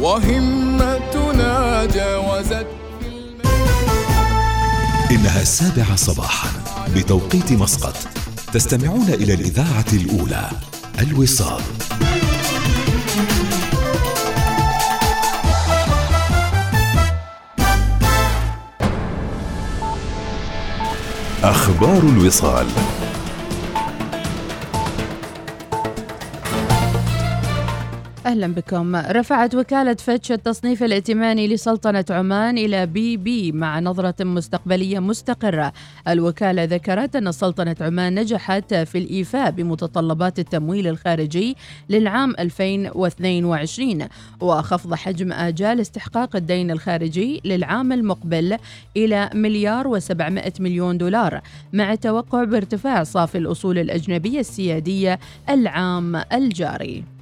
وهمتنا جاوزت إنها السابعة صباحا بتوقيت مسقط. تستمعون إلى الإذاعة الأولى الوصال. أخبار الوصال. أهلا بكم. رفعت وكالة فتش التصنيف الائتماني لسلطنة عمان إلى بي بي مع نظرة مستقبلية مستقرة. الوكالة ذكرت أن سلطنة عمان نجحت في الإيفاء بمتطلبات التمويل الخارجي للعام 2022 وخفض حجم آجال استحقاق الدين الخارجي للعام المقبل إلى مليار و700 مليون دولار مع التوقع بارتفاع صافي الأصول الأجنبية السيادية العام الجاري.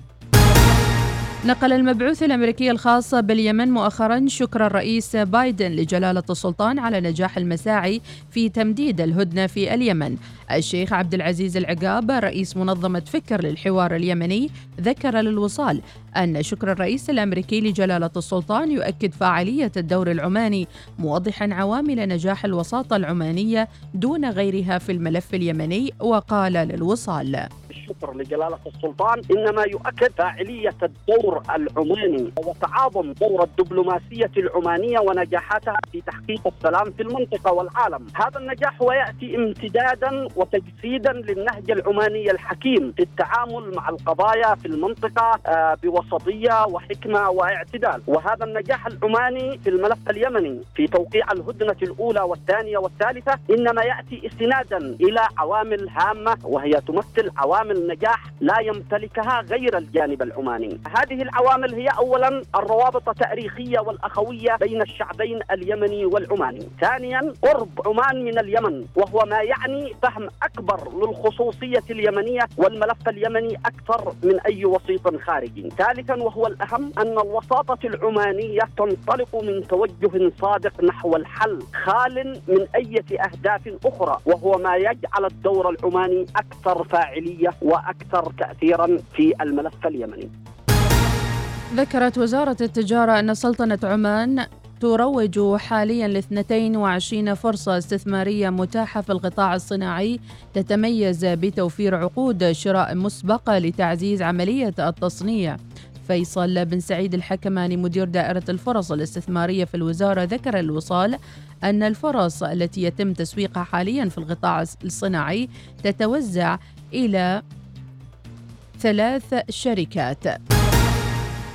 نقل المبعوث الأمريكي الخاص باليمن مؤخرا شكر الرئيس بايدن لجلالة السلطان على نجاح المساعي في تمديد الهدنة في اليمن. الشيخ عبد العزيز العقاب رئيس منظمة فكر للحوار اليمني ذكر للوصال أن شكر الرئيس الأمريكي لجلالة السلطان يؤكد فاعليه الدور العماني موضحا عوامل نجاح الوساطة العمانية دون غيرها في الملف اليمني وقال للوصال. الشكر لجلالة السلطان إنما يؤكد فاعلية الدور العماني وتعاظم دور الدبلوماسية العمانية ونجاحاتها في تحقيق السلام في المنطقة والعالم هذا النجاح ويأتي امتدادا وتجسيدا للنهج العماني الحكيم في التعامل مع القضايا في المنطقة آه، بوسطية وحكمة واعتدال. وهذا النجاح العماني في الملف اليمني في توقيع الهدنة الأولى والثانية والثالثة إنما يأتي استنادا إلى عوامل هامة وهي تمثل عوامل النجاح لا يمتلكها غير الجانب العماني. هذه العوامل هي أولا الروابط التاريخية والأخوية بين الشعبين اليمني والعماني. ثانيا قرب عمان من اليمن وهو ما يعني فهم أكبر للخصوصية اليمنية والملف اليمني أكثر من أي وسيط خارجي ثالثا وهو الأهم أن الوساطة العمانية تنطلق من توجه صادق نحو الحل خال من أي أهداف أخرى وهو ما يجعل الدور العماني أكثر فاعلية وأكثر تاثيرا في الملف اليمني. ذكرت وزارة التجارة أن سلطنة عمان تروج حاليا ل 22 فرصة استثمارية متاحة في القطاع الصناعي تتميز بتوفير عقود شراء مسبقة لتعزيز عملية التصنيع. فيصل بن سعيد الحكماني مدير دائرة الفرص الاستثمارية في الوزارة ذكر الوصال أن الفرص التي يتم تسويقها حاليا في القطاع الصناعي تتوزع إلى ثلاث شركات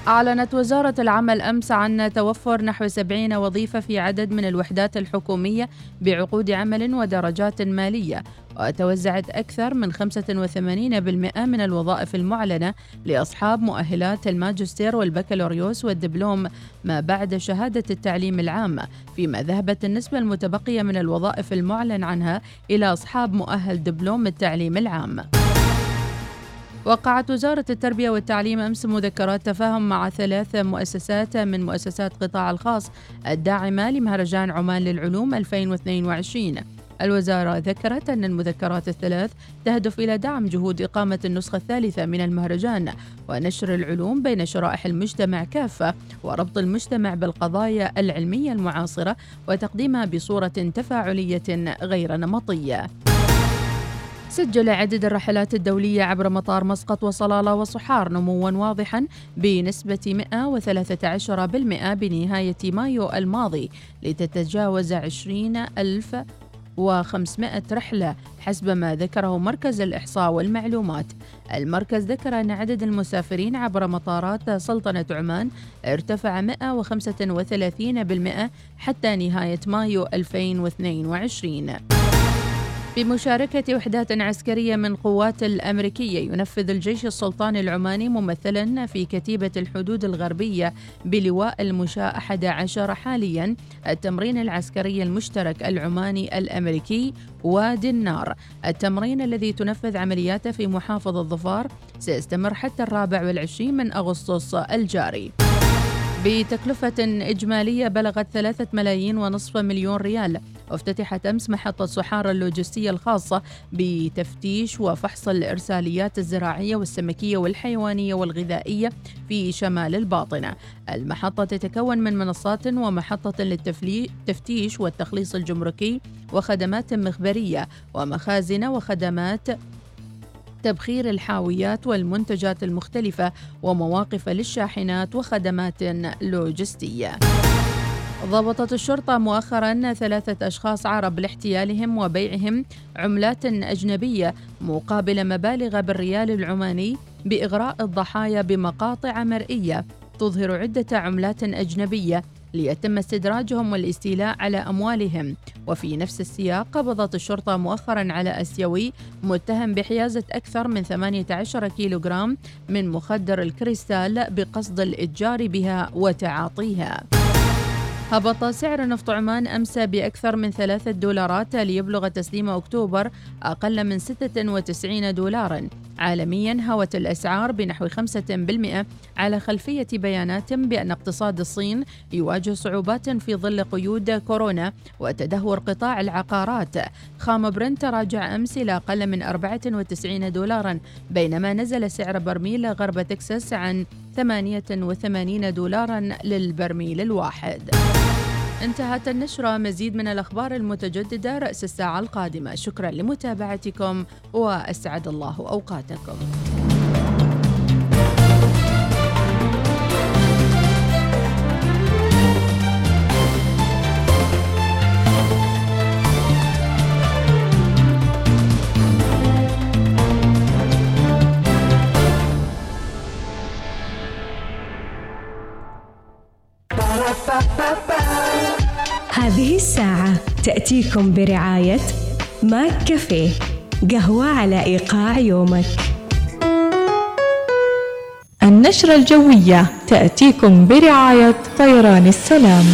أعلنت وزارة العمل أمس عن توفر نحو 70 وظيفة في عدد من الوحدات الحكومية بعقود عمل ودرجات مالية وتوزعت أكثر من 85% من الوظائف المعلنة لأصحاب مؤهلات الماجستير والبكالوريوس والدبلوم ما بعد شهادة التعليم العام فيما ذهبت النسبة المتبقية من الوظائف المعلن عنها إلى أصحاب مؤهل دبلوم التعليم العام. وقعت وزارة التربية والتعليم أمس مذكرات تفاهم مع ثلاث مؤسسات من مؤسسات القطاع الخاص الداعمة لمهرجان عمان للعلوم 2022 الوزارة ذكرت أن المذكرات الثلاث تهدف إلى دعم جهود إقامة النسخة الثالثة من المهرجان ونشر العلوم بين شرائح المجتمع كافة وربط المجتمع بالقضايا العلمية المعاصرة وتقديمها بصورة تفاعلية غير نمطية. سجل عدد الرحلات الدولية عبر مطار مسقط وصلالة وصحار نموا واضحا بنسبة 113% بنهاية مايو الماضي لتتجاوز 20 ألف و500 رحلة حسب ما ذكره مركز الإحصاء والمعلومات. المركز ذكر أن عدد المسافرين عبر مطارات سلطنة عمان ارتفع 135% حتى نهاية مايو 2022 بمشاركة وحدات عسكرية من قوات الأمريكية ينفذ الجيش السلطاني العماني ممثلا في كتيبة الحدود الغربية بلواء المشاة 11 حاليا التمرين العسكري المشترك العماني الأمريكي وادي النار. التمرين الذي تنفذ عملياته في محافظة ظفار سيستمر حتى الرابع والعشرين من أغسطس الجاري. بتكلفة إجمالية بلغت ثلاثة ملايين ونصف مليون ريال. افتتحت أمس محطة صحارى اللوجستية الخاصة بتفتيش وفحص الإرساليات الزراعية والسمكية والحيوانية والغذائية في شمال الباطنة المحطة تتكون من منصات ومحطة للتفتيش والتخليص الجمركي وخدمات مخبرية ومخازن وخدمات تبخير الحاويات والمنتجات المختلفة ومواقف للشاحنات وخدمات لوجستية. ضبطت الشرطة مؤخرا ثلاثة أشخاص عرب لاحتيالهم وبيعهم عملات أجنبية مقابل مبالغ بالريال العماني بإغراء الضحايا بمقاطع مرئية تظهر عدة عملات أجنبية ليتم استدراجهم والاستيلاء على أموالهم. وفي نفس السياق قبضت الشرطة مؤخرا على أسيوي متهم بحيازة أكثر من 18 كيلوغرام من مخدر الكريستال بقصد الإتجار بها وتعاطيها. هبط سعر نفط عمان أمس بأكثر من ثلاثة دولارات ليبلغ تسليم أكتوبر أقل من 96 دولارا. عالميا هوت الأسعار بنحو 5% على خلفية بيانات بأن اقتصاد الصين يواجه صعوبات في ظل قيود كورونا وتدهور قطاع العقارات. خام برنت تراجع أمس إلى أقل من 94 دولارا بينما نزل سعر برميل غرب تكساس عن 88 دولارا للبرميل الواحد. انتهت النشرة. مزيد من الأخبار المتجددة رأس الساعة القادمة. شكرا لمتابعتكم وأسعد الله أوقاتكم. هذه الساعة تأتيكم برعاية ماك كافيه قهوة على إيقاع يومك. النشرة الجوية تأتيكم برعاية طيران السلام.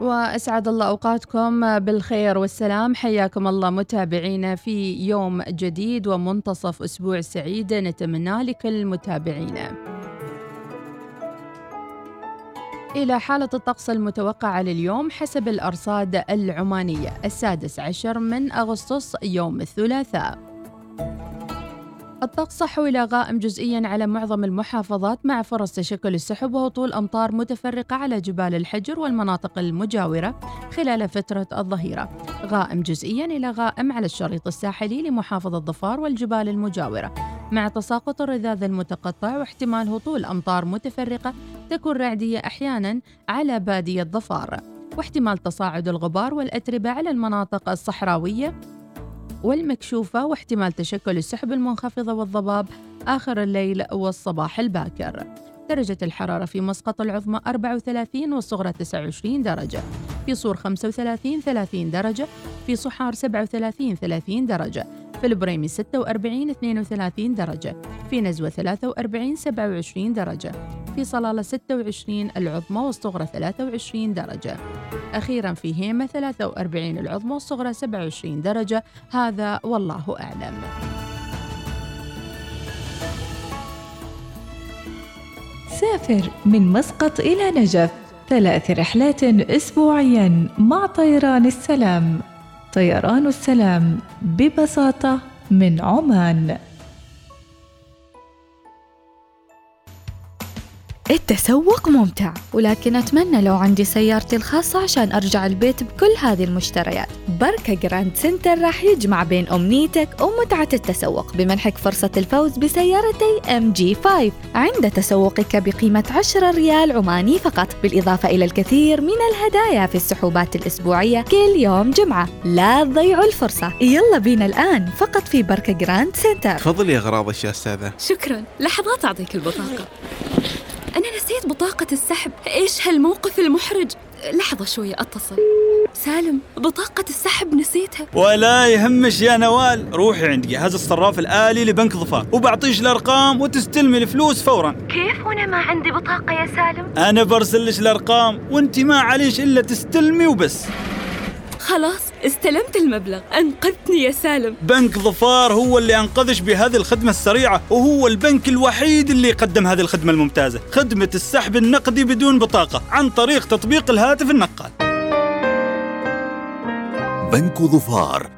وأسعد الله أوقاتكم بالخير والسلام. حياكم الله متابعينا في يوم جديد ومنتصف أسبوع سعيد. نتمناه لكل متابعينا إلى حالة الطقس المتوقعة لليوم حسب الأرصاد العمانية السادس عشر من أغسطس يوم الثلاثاء. الطقس حول غائم جزئيا على معظم المحافظات مع فرص تشكل السحب وهطول أمطار متفرقة على جبال الحجر والمناطق المجاورة خلال فترة الظهيرة. غائم جزئيا إلى غائم على الشريط الساحلي لمحافظة ظفار والجبال المجاورة. مع تساقط الرذاذ المتقطع واحتمال هطول أمطار متفرقة تكون رعدية أحيانا على بادية ظفار واحتمال تصاعد الغبار والأتربة على المناطق الصحراوية والمكشوفة واحتمال تشكل السحب المنخفضة والضباب آخر الليل والصباح الباكر. درجة الحرارة في مسقط العظمى 34 والصغرى 29 درجة. في صور 35 30 درجة. في صحار 37 30 درجة. في البريمي 46 32 درجة في نزوة 43 27 درجة في صلالة 26 العظمى والصغرى 23 درجة. أخيرا في هيمة 43 العظمى والصغرى 27 درجة هذا والله أعلم. سافر من مسقط إلى نجف ثلاث رحلات أسبوعيا مع طيران السلام. طيران السلام ببساطة من عمان. التسوق ممتع ولكن أتمنى لو عندي سيارتي الخاصة عشان أرجع البيت بكل هذه المشتريات. بركة جراند سنتر راح يجمع بين أمنيتك ومتعة التسوق بمنحك فرصة الفوز بسيارتي MG 5 عند تسوقك بقيمة 10 ريال عماني فقط بالإضافة إلى الكثير من الهدايا في السحوبات الأسبوعية كل يوم جمعة. لا تضيعوا الفرصة. يلا بينا الآن فقط في بركة جراند سنتر تفضلي يا غراض يا أستاذة. شكرا. لحظات أعطيك البطاقة. بطاقة السحب. إيش هالموقف المحرج؟ لحظة شوية أتصل. سالم بطاقة السحب نسيتها. ولا يهمش يا نوال. روحي عند جهاز الصراف الآلي لبنك ظفار. وبعطيش الأرقام وتستلمي الفلوس فورا. كيف وأنا ما عندي بطاقة يا سالم؟ أنا برسلش الأرقام وأنت ما عليش إلا تستلمي وبس. خلاص. استلمت المبلغ. أنقذتني يا سالم. بنك ظفار هو اللي أنقذش بهذه الخدمة السريعة وهو البنك الوحيد اللي يقدم هذه الخدمة الممتازة. خدمة السحب النقدي بدون بطاقة عن طريق تطبيق الهاتف النقال. بنك ظفار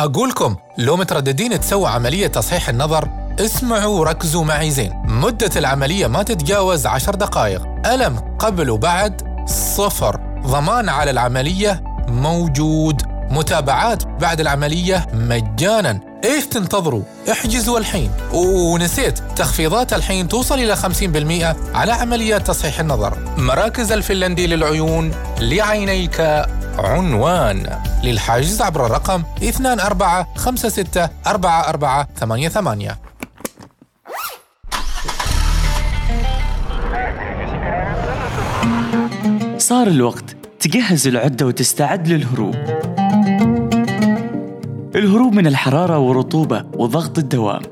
أقولكم لو مترددين تسووا عملية تصحيح النظر اسمعوا وركزوا معي زين. مدة العملية ما تتجاوز عشر دقائق. ألم قبل وبعد صفر. ضمان على العملية موجود. متابعات بعد العملية مجانا. إيش تنتظروا؟ احجزوا الحين. ونسيت تخفيضات الحين توصل إلى 50% على عمليات تصحيح النظر. مراكز الفنلندي للعيون لعينيك عنوان للحجز عبر الرقم 24564488 صار الوقت تجهز العدة وتستعد للهروب. الهروب من الحرارة والرطوبة وضغط الدوام.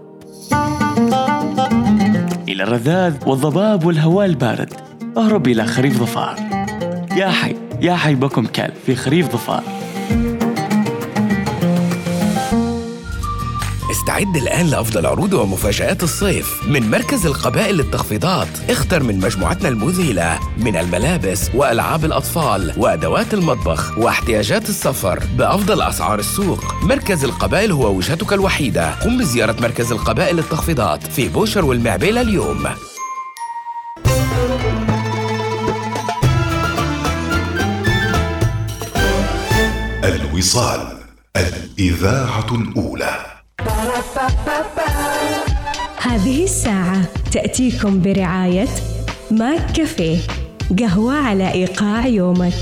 إلى الرذاذ والضباب والهواء البارد. أهرب إلى خريف ظفار. يا حي. يا حي بكم كلب في خريف ظفار. استعد الآن لأفضل عروض ومفاجآت الصيف. من مركز القبائل للتخفيضات. اختر من مجموعتنا المذهلة من الملابس وألعاب الأطفال وأدوات المطبخ واحتياجات السفر بأفضل أسعار السوق. مركز القبائل هو وجهتك الوحيدة. قم بزيارة مركز القبائل للتخفيضات في بوشر والمعبيلة اليوم. الوصال الإذاعة الأولى. هذه الساعة تأتيكم برعاية ماك كافيه قهوة على إيقاع يومك.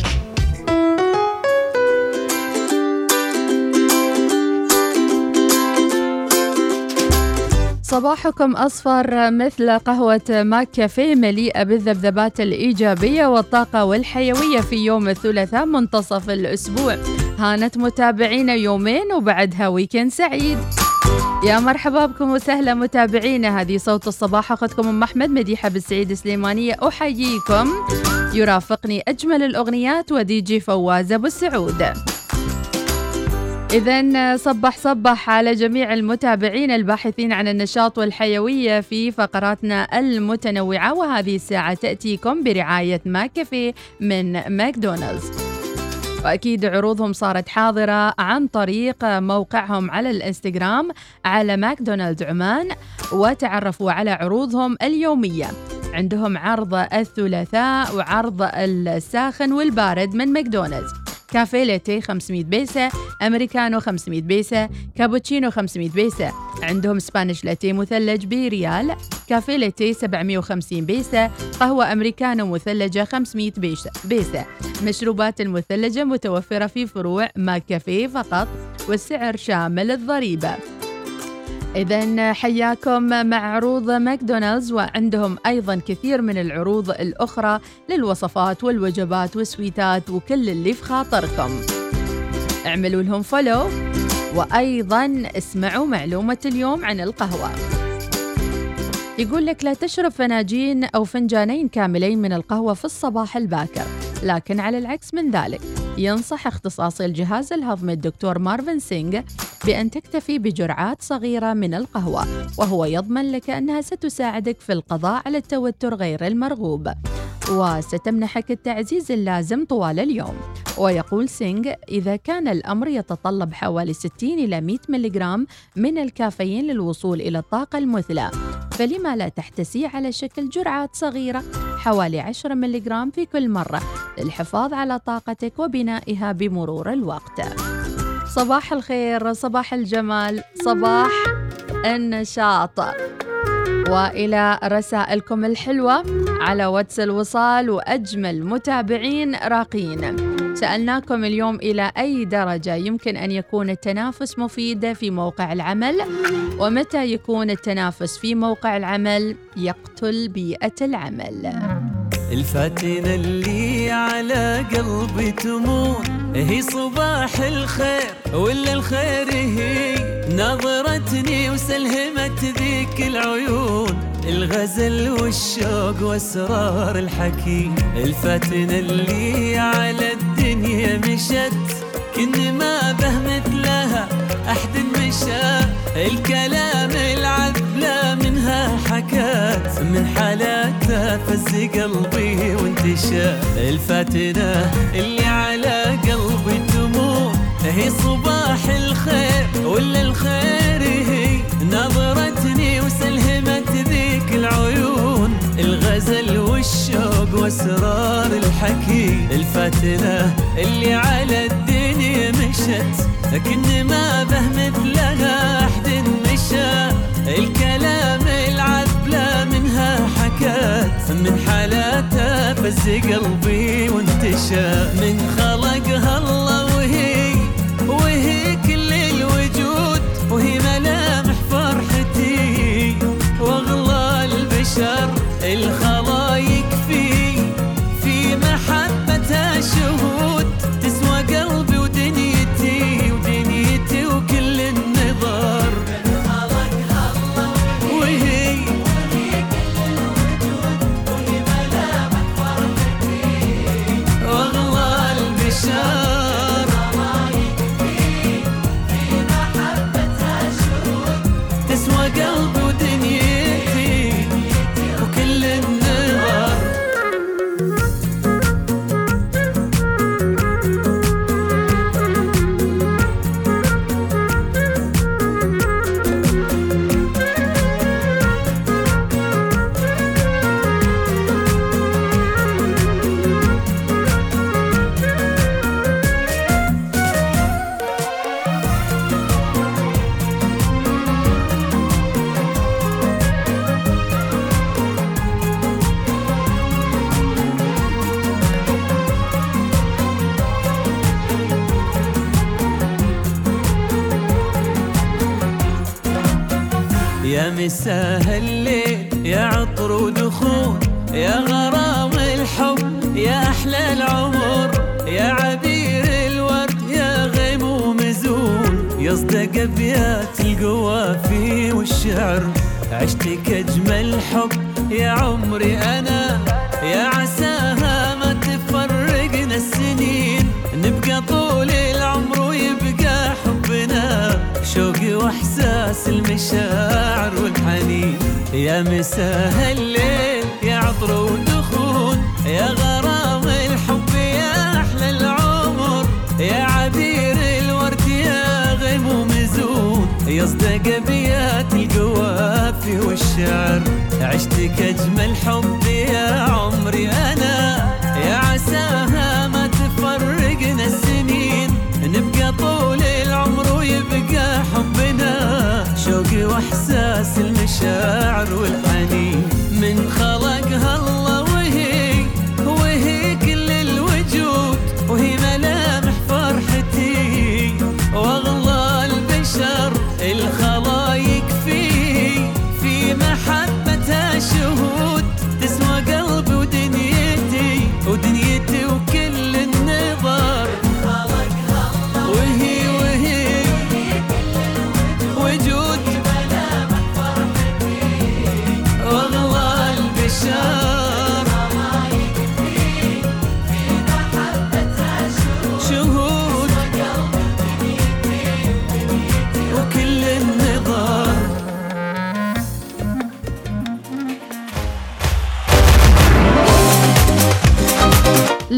صباحكم أصفر مثل قهوة ماك كافيه مليئة بالذبذبات الإيجابية والطاقة والحيوية في يوم الثلاثاء منتصف الأسبوع. هانت متابعينا يومين وبعدها weekend سعيد. يا مرحبا بكم وسهلا متابعينا. هذه صوت الصباح أختكم أم أحمد مديحة بالسعيد سليمانية أحييكم. يرافقني أجمل الأغنيات ودي جي فواز أبو السعود. إذا صبح صبح على جميع المتابعين الباحثين عن النشاط والحيوية في فقراتنا المتنوعة وهذه الساعة تأتيكم برعاية ماك كافيه من ماكدونالدز. وأكيد عروضهم صارت حاضرة عن طريق موقعهم على الإنستغرام على ماكدونالد عمان وتعرفوا على عروضهم اليومية. عندهم عرض الثلاثاء وعرض الساخن والبارد من ماكدونالدز. كافيه لاتيه 500 بيسة أمريكانو 500 بيسة كابوتشينو 500 بيسة عندهم Spanish latte مثلج بريال كافيه لاتيه 750 بيسة قهوة أمريكانو مثلجة 500 بيسة, بيسة. مشروبات المثلجة متوفرة في فروع ماك كافيه فقط والسعر شامل الضريبة إذا حياكم مع عروض ماكدونالدز وعندهم أيضا كثير من العروض الأخرى للوصفات والوجبات والسويتات وكل اللي في خاطركم. اعملوا لهم follow وأيضا اسمعوا معلومة اليوم عن القهوة. يقول لك لا تشرب فناجين أو فنجانين كاملين من القهوة في الصباح الباكر لكن على العكس من ذلك. ينصح اختصاصي الجهاز الهضمي الدكتور مارفن سينغ بأن تكتفي بجرعات صغيرة من القهوة وهو يضمن لك أنها ستساعدك في القضاء على التوتر غير المرغوب. وستمنحك التعزيز اللازم طوال اليوم. ويقول سينغ إذا كان الأمر يتطلب حوالي 60 إلى 100 ملغرام من الكافيين للوصول إلى الطاقة المثلى فلما لا تحتسي على شكل جرعات صغيرة حوالي 10 ملغرام في كل مرة. للحفاظ على طاقتك وبنائها بمرور الوقت. صباح الخير صباح الجمال صباح النشاط. وإلى رسائلكم الحلوة على واتس الوصال وأجمل متابعين راقين. سألناكم اليوم إلى أي درجة يمكن أن يكون التنافس مفيد في موقع العمل؟ ومتى يكون التنافس في موقع العمل؟ يقتل بيئة العمل. الفاتنة اللي على قلبي تموت. هي صباح الخير ولا الخير هي؟ نظرتني وسلهمت ذيك العيون. الغزل والشوق واسرار الحكي الفاتنة اللي على الدنيا مشت. كن ما بهمت لها أحد مشى الكلام العذلة منها حكات من حالاتها فز قلبي وانتشى الفاتنة اللي على قلبي تموت هي صباح الخير ولا الخير هي؟ نظرتني وسلهمت ذيك العيون. الغزل والشوق واسرار الحكي. الفاتنة اللي على الدنيا مشت لكن ما بهمت لها أحد مشى. الكلام العذلة منها حكت من حالاتها فز قلبي وانتشى. من خلقها الله وهي وهي كل الوجود وهي ملامح فرحتي. واغلى البشر الخلايق مساء الليل يا عطر ودخول يا غرام الحب يا أحلى العمر يا عبير الورد يا غيم ومزون يصدق أبيات القوافي والشعر عشتك أجمل حب يا عمري أنا وإحساس المشاعر والحنين. يا مساء الليل يا عطر ودخول. يا غرام الحب يا أحلى العمر. يا عبير الورد يا غيم ومزون يصدق ابيات القوافي والشعر. عشتك اجمل حب يا عمري أنا. شوقي وإحساس المشاعر والحنين من خلقها الله. واغلى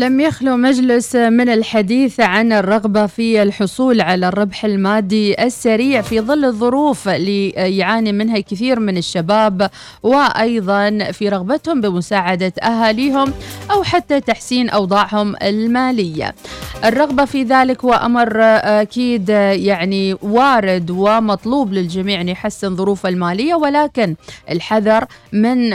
لم يخلو مجلس من الحديث عن الرغبة في الحصول على الربح المادي السريع في ظل الظروف اللي يعاني منها كثير من الشباب وأيضا في رغبتهم بمساعدة أهاليهم أو حتى تحسين أوضاعهم المالية. الرغبة في ذلك هو أمر أكيد يعني وارد ومطلوب للجميع أن يحسن ظروفه المالية ولكن الحذر من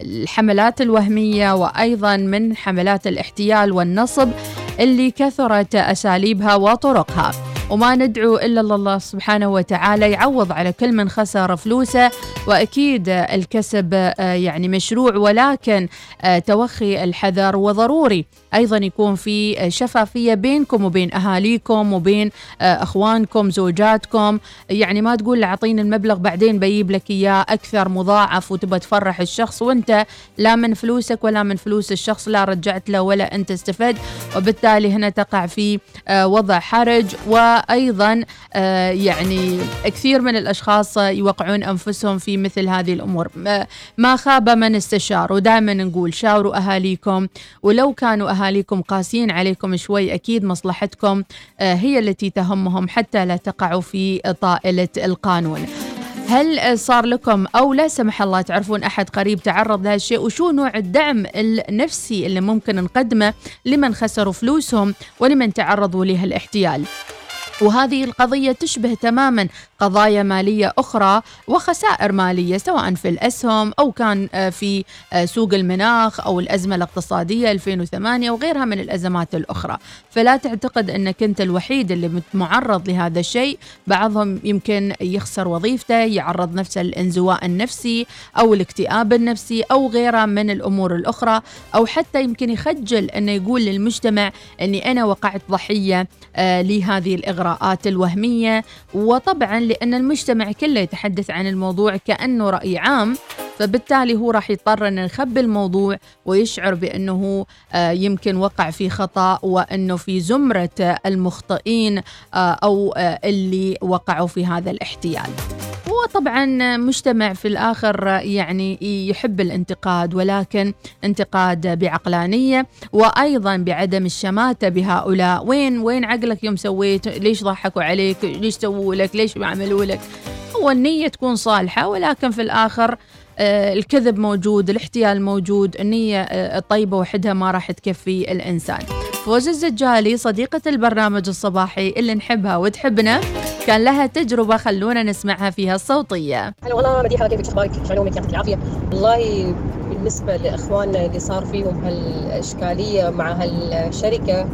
الحملات الوهمية وأيضا من حملات الاحتيال والنصب اللي كثرت أساليبها وطرقها. وما ندعو إلا الله سبحانه وتعالى يعوض على كل من خسر فلوسه وأكيد الكسب آه، يعني مشروع ولكن آه، توخي الحذر وضروري. أيضا يكون في شفافية بينكم وبين أهاليكم وبين آه، أخوانكم زوجاتكم. يعني ما تقول أعطيني المبلغ بعدين بجيب لك إياه أكثر مضاعف وتبى تفرح الشخص وأنت لا من فلوسك ولا من فلوس الشخص لا رجعت له ولا أنت استفدت. وبالتالي هنا تقع في آه، وضع حرج. وأيضا آه، يعني كثير من الأشخاص يوقعون أنفسهم في مثل هذه الأمور. ما- خاب من استشار. ودائما نقول شاوروا أهاليكم. ولو كانوا أهاليكم قاسيين عليكم شوي. أكيد مصلحتكم آه، هي التي تهمهم حتى لا تقعوا في طائلة القانون. هل صار لكم أو لا سمح الله تعرفون أحد قريب تعرض لهذا الشيء؟ وشو نوع الدعم النفسي اللي ممكن نقدمه لمن خسروا فلوسهم ولمن تعرضوا لها الاحتيال وهذه القضية تشبه تماما قضايا مالية أخرى وخسائر مالية سواء في الأسهم أو كان آه، في آه، سوق المناخ أو الأزمة الاقتصادية 2008 وغيرها من الأزمات الأخرى. فلا تعتقد أنك أنت الوحيد اللي معرض لهذا الشيء. بعضهم يمكن يخسر وظيفته يعرض نفسه للانزواء النفسي أو الاكتئاب النفسي أو غيرها من الأمور الأخرى أو حتى يمكن يخجل أنه يقول للمجتمع أني أنا وقعت ضحية آه، لهذه الإغراءات الوهمية وطبعا لأن المجتمع كله يتحدث عن الموضوع كأنه رأي عام. فبالتالي هو راح يضطر إنه يخبي الموضوع ويشعر بأنه آه، يمكن وقع في خطأ وأنه في زمرة المخطئين آه، أو آه، اللي وقعوا في هذا الاحتيال. هو طبعا مجتمع في الآخر يعني يحب الانتقاد ولكن انتقاد بعقلانية وأيضا بعدم الشماتة بهؤلاء. وين وين عقلك يوم سويت؟ ليش ضحكوا عليك؟ ليش سووا لك؟ ليش عملوا لك؟ هو النية تكون صالحة ولكن في الآخر الكذب موجود الاحتيال موجود النية آه، الطيبة وحدها ما راح تكفي الإنسان. فوز الزجالي صديقة البرنامج الصباحي اللي نحبها وتحبنا. كان لها تجربة خلونا نسمعها فيها الصوتية. هلا والله مديحه كيفك أخبارك شلونك يعطيك العافية. والله بالنسبة لإخواننا اللي صار فيهم هالإشكالية مع هالشركة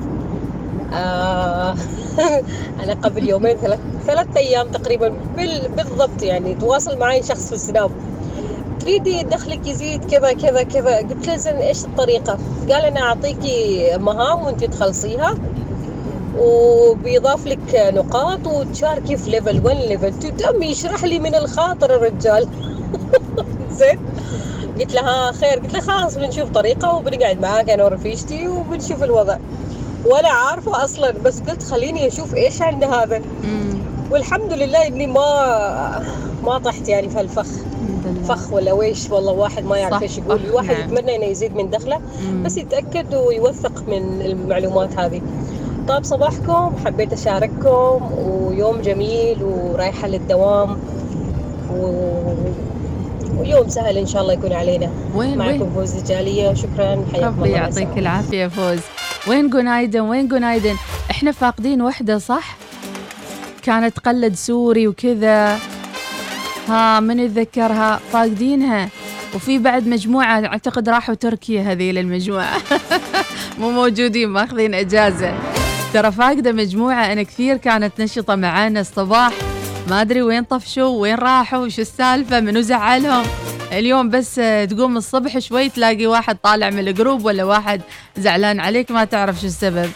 آه أنا قبل يومين ثلاث ثلاث أيام تقريبا بال بالضبط يعني تواصل معي شخص في السناب. تريدي دخلك يزيد كذا كذا كذا. قلت له زين إيش الطريقة؟ قال أنا أعطيكي مهام وأنت تخلصيها وبيضاف لك نقاط وتشاركي في level 1 level 2 تم يشرح لي من الخاطر الرجال زين. قلت له ها خير. قلت له خلاص بنشوف طريقة وبنقعد معاك أنا ورفيجتي وبنشوف الوضع. ولا عارفة أصلا بس قلت خليني أشوف إيش عند هذا. والحمد لله إني ما ما طحت يعني في هالفخ فخ ولا ويش؟ والله واحد ما يعرف إيش يقول. الواحد نعم. يتمنى إنه يزيد من دخله بس يتأكد ويوثق من المعلومات هذه. طاب صباحكم. حبيت أشارككم ويوم جميل ورايحة للدوام و... ويوم سهل إن شاء الله يكون علينا. وين- معكم وين؟ فوز الجالية. شكرا. حياكم الله يعطيك العافية فوز. وين Günaydın؟ وين Günaydın؟ إحنا فاقدين وحدة صح؟ كانت تقلد سوري وكذا. ها من يتذكرها؟ فاقدينها. وفي بعد مجموعة أعتقد راحوا تركيا هذه المجموعة مو موجودين ماخذين إجازة. ترى فاقدة مجموعة أنا كثير كانت نشطة معانا الصباح. ما أدري وين طفشوا وين راحوا شو السالفة منو زعلهم. اليوم بس تقوم الصبح شوي تلاقي واحد طالع من الجروب ولا واحد زعلان عليك ما تعرف شو السبب.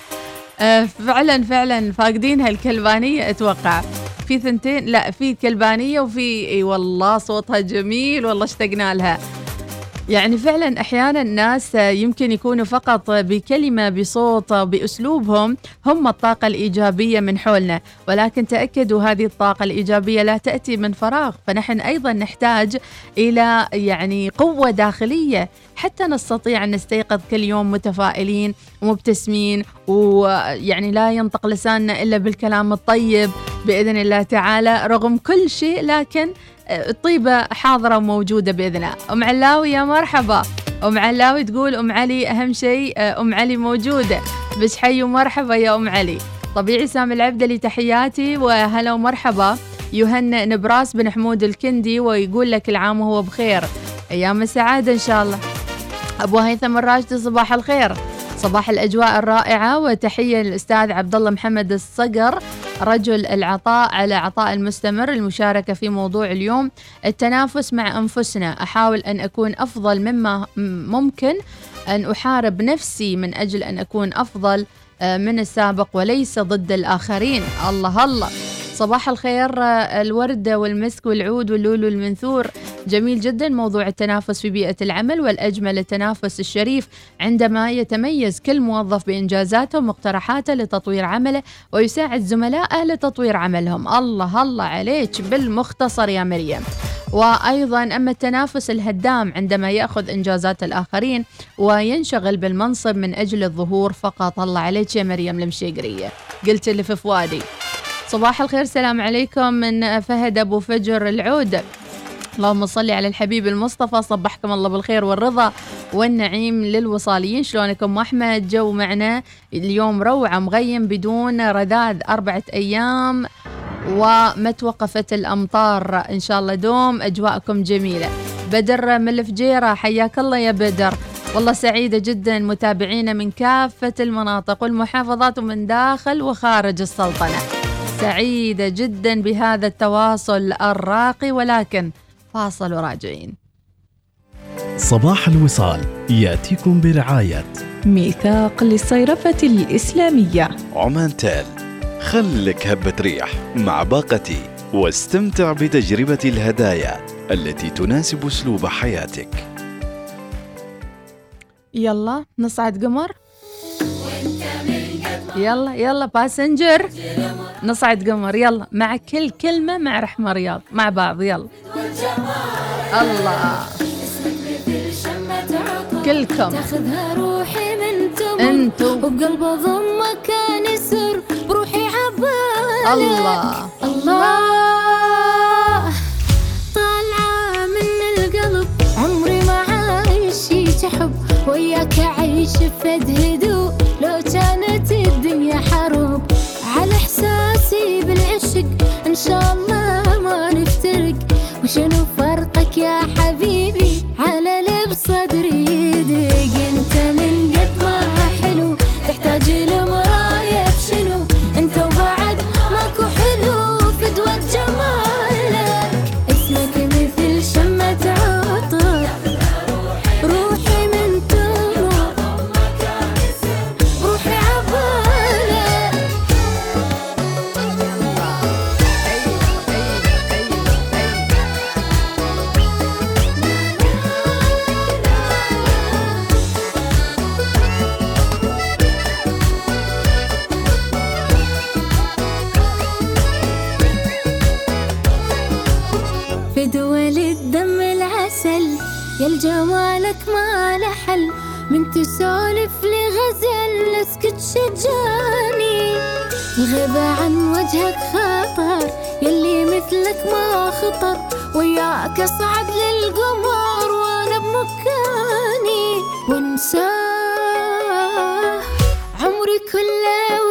فعلا فعلا فاقدينها الكلبانية أتوقع. في ثنتين لا في كلبانية وفي إي والله صوتها جميل والله اشتقنا لها. يعني فعلا أحيانا الناس يمكن يكونوا فقط بكلمة بصوت بأسلوبهم هم الطاقة الإيجابية من حولنا. ولكن تأكدوا هذه الطاقة الإيجابية لا تأتي من فراغ. فنحن أيضا نحتاج إلى يعني قوة داخلية حتى نستطيع أن نستيقظ كل يوم متفائلين ومبتسمين ويعني لا ينطق لساننا إلا بالكلام الطيب بإذن الله تعالى رغم كل شيء. لكن الطيبة حاضرة وموجودة بإذن الله أم علاوي يا مرحبا. أم علاوي تقول أم علي أهم شيء أم علي موجودة. بس حي ومرحبا يا أم علي. طبيعي سامي العبدلي تحياتي وهلا ومرحبا. يهنئ نبراس بن حمود الكندي ويقول لك العام وهو بخير. أيام السعادة إن شاء الله. أبو هيثم الراشدي صباح الخير. صباح الأجواء الرائعة وتحية للأستاذ عبد الله محمد الصقر. رجل العطاء على عطاء المستمر المشاركة في موضوع اليوم التنافس مع أنفسنا. أحاول أن أكون أفضل مما ممكن أن أحارب نفسي من أجل أن أكون أفضل آه، من السابق وليس ضد الآخرين. الله الله. صباح الخير آه، الوردة والمسك والعود واللولو المنثور. جميل جدا موضوع التنافس في بيئة العمل والأجمل التنافس الشريف. عندما يتميز كل موظف بإنجازاته ومقترحاته لتطوير عمله ويساعد زملائه لتطوير عملهم. الله الله عليك بالمختصر يا مريم. وأيضا أما التنافس الهدام عندما يأخذ إنجازات الآخرين وينشغل بالمنصب من أجل الظهور فقط الله عليك يا مريم المشيقرية قلت اللي في فؤادي. صباح الخير سلام عليكم من فهد أبو فجر العود. اللهم صل على الحبيب المصطفى صبحكم الله بالخير والرضا والنعيم للوصاليين. شلونكم أحمد؟ جو معنا. اليوم روعة مغيم بدون رذاذ أربعة أيام وما توقفت الأمطار. إن شاء الله دوم أجواءكم جميلة. بدر من الفجيرة حياك الله يا بدر. والله سعيدة جدا متابعينا من كافة المناطق والمحافظات ومن داخل وخارج السلطنة. سعيدة جدا بهذا التواصل الراقي ولكن فاصل وراجعين. صباح الوصال يأتيكم برعاية ميثاق للصيرفة الإسلامية. عمان تال خلك هبة ريح مع باقتي واستمتع بتجربة الهدايا التي تناسب أسلوب حياتك. يلا نصعد قمر. يلا يلا باسنجر نصعد قمر. يلا مع كل كلمة مع رحمة رياض. مع بعض يلا. الله. كلكم. تاخذها روحي من تمر انتو وبقلب ضمك كان يسر بروحي عبالك. الله. الله. طالعة من القلب عمري ما عايشي تحب وياك أعيش فد هدوء لو كانت الدنيا حرب على إحساسي بالعشق إن شاء الله ما نفترق. وشنو فرقك يا حبيبي؟ على لب صدري يدق. يا الجمالك ما له حل. من تسولف لي غزل اسكت شجاني. الغيبة عن وجهك خطر. يلي مثلك ما خطر. وياك اصعد للقمر وأنا بمكاني. وانساه. عمري كله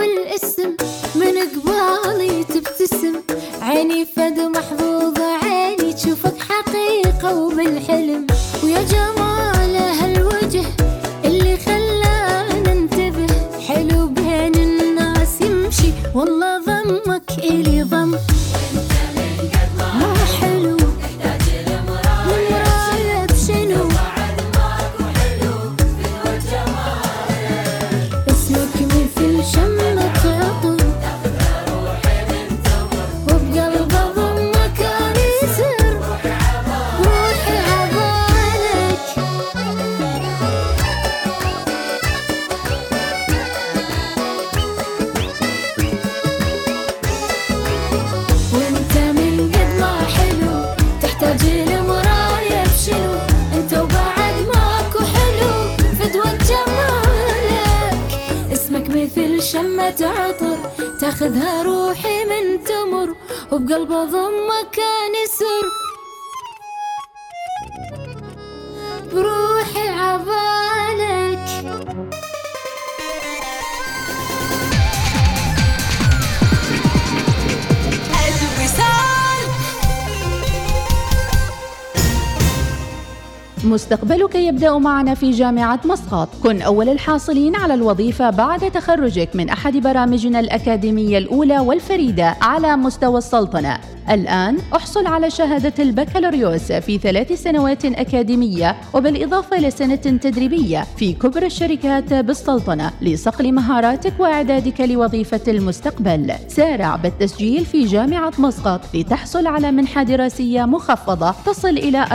يبدأ معنا في جامعة مسقط. كن أول الحاصلين على الوظيفة بعد تخرجك من أحد برامجنا الأكاديمية الأولى والفريدة على مستوى السلطنة. الآن أحصل على شهادة البكالوريوس في ثلاث سنوات أكاديمية وبالإضافة لسنة تدريبية في كبرى الشركات بالسلطنة لصقل مهاراتك وإعدادك لوظيفة المستقبل. سارع بالتسجيل في جامعة مسقط لتحصل على منحة دراسية مخفضة تصل إلى